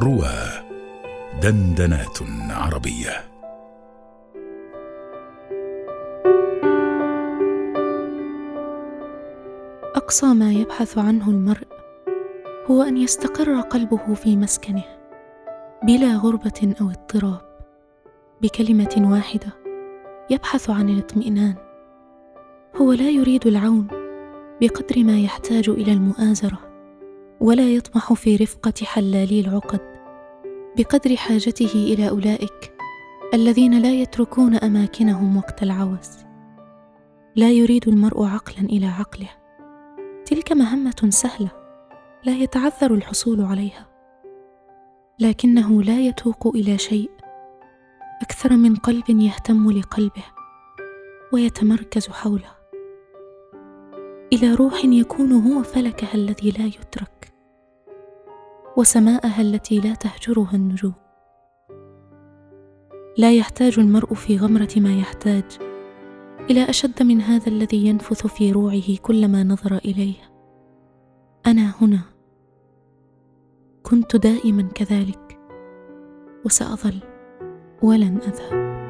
روى دندنات عربية. أقصى ما يبحث عنه المرء هو أن يستقر قلبه في مسكنه بلا غربة أو اضطراب. بكلمة واحدة يبحث عن الاطمئنان. هو لا يريد العون بقدر ما يحتاج إلى المؤازرة. ولا يطمح في رفقة حلالي العقد. بقدر حاجته إلى أولئك الذين لا يتركون أماكنهم وقت العوز. لا يريد المرء عقلا إلى عقله. تلك مهمة سهلة لا يتعذر الحصول عليها. لكنه لا يتوق إلى شيء أكثر من قلب يهتم لقلبه ويتمركز حوله. إلى روح يكون هو فلكها الذي لا يترك وسماءها التي لا تهجرها النجوم. لا يحتاج المرء في غمرة ما يحتاج إلى أشد من هذا الذي ينفث في روعه كلما نظر إليه. أنا هنا. كنت دائما كذلك وسأظل ولن أذهب.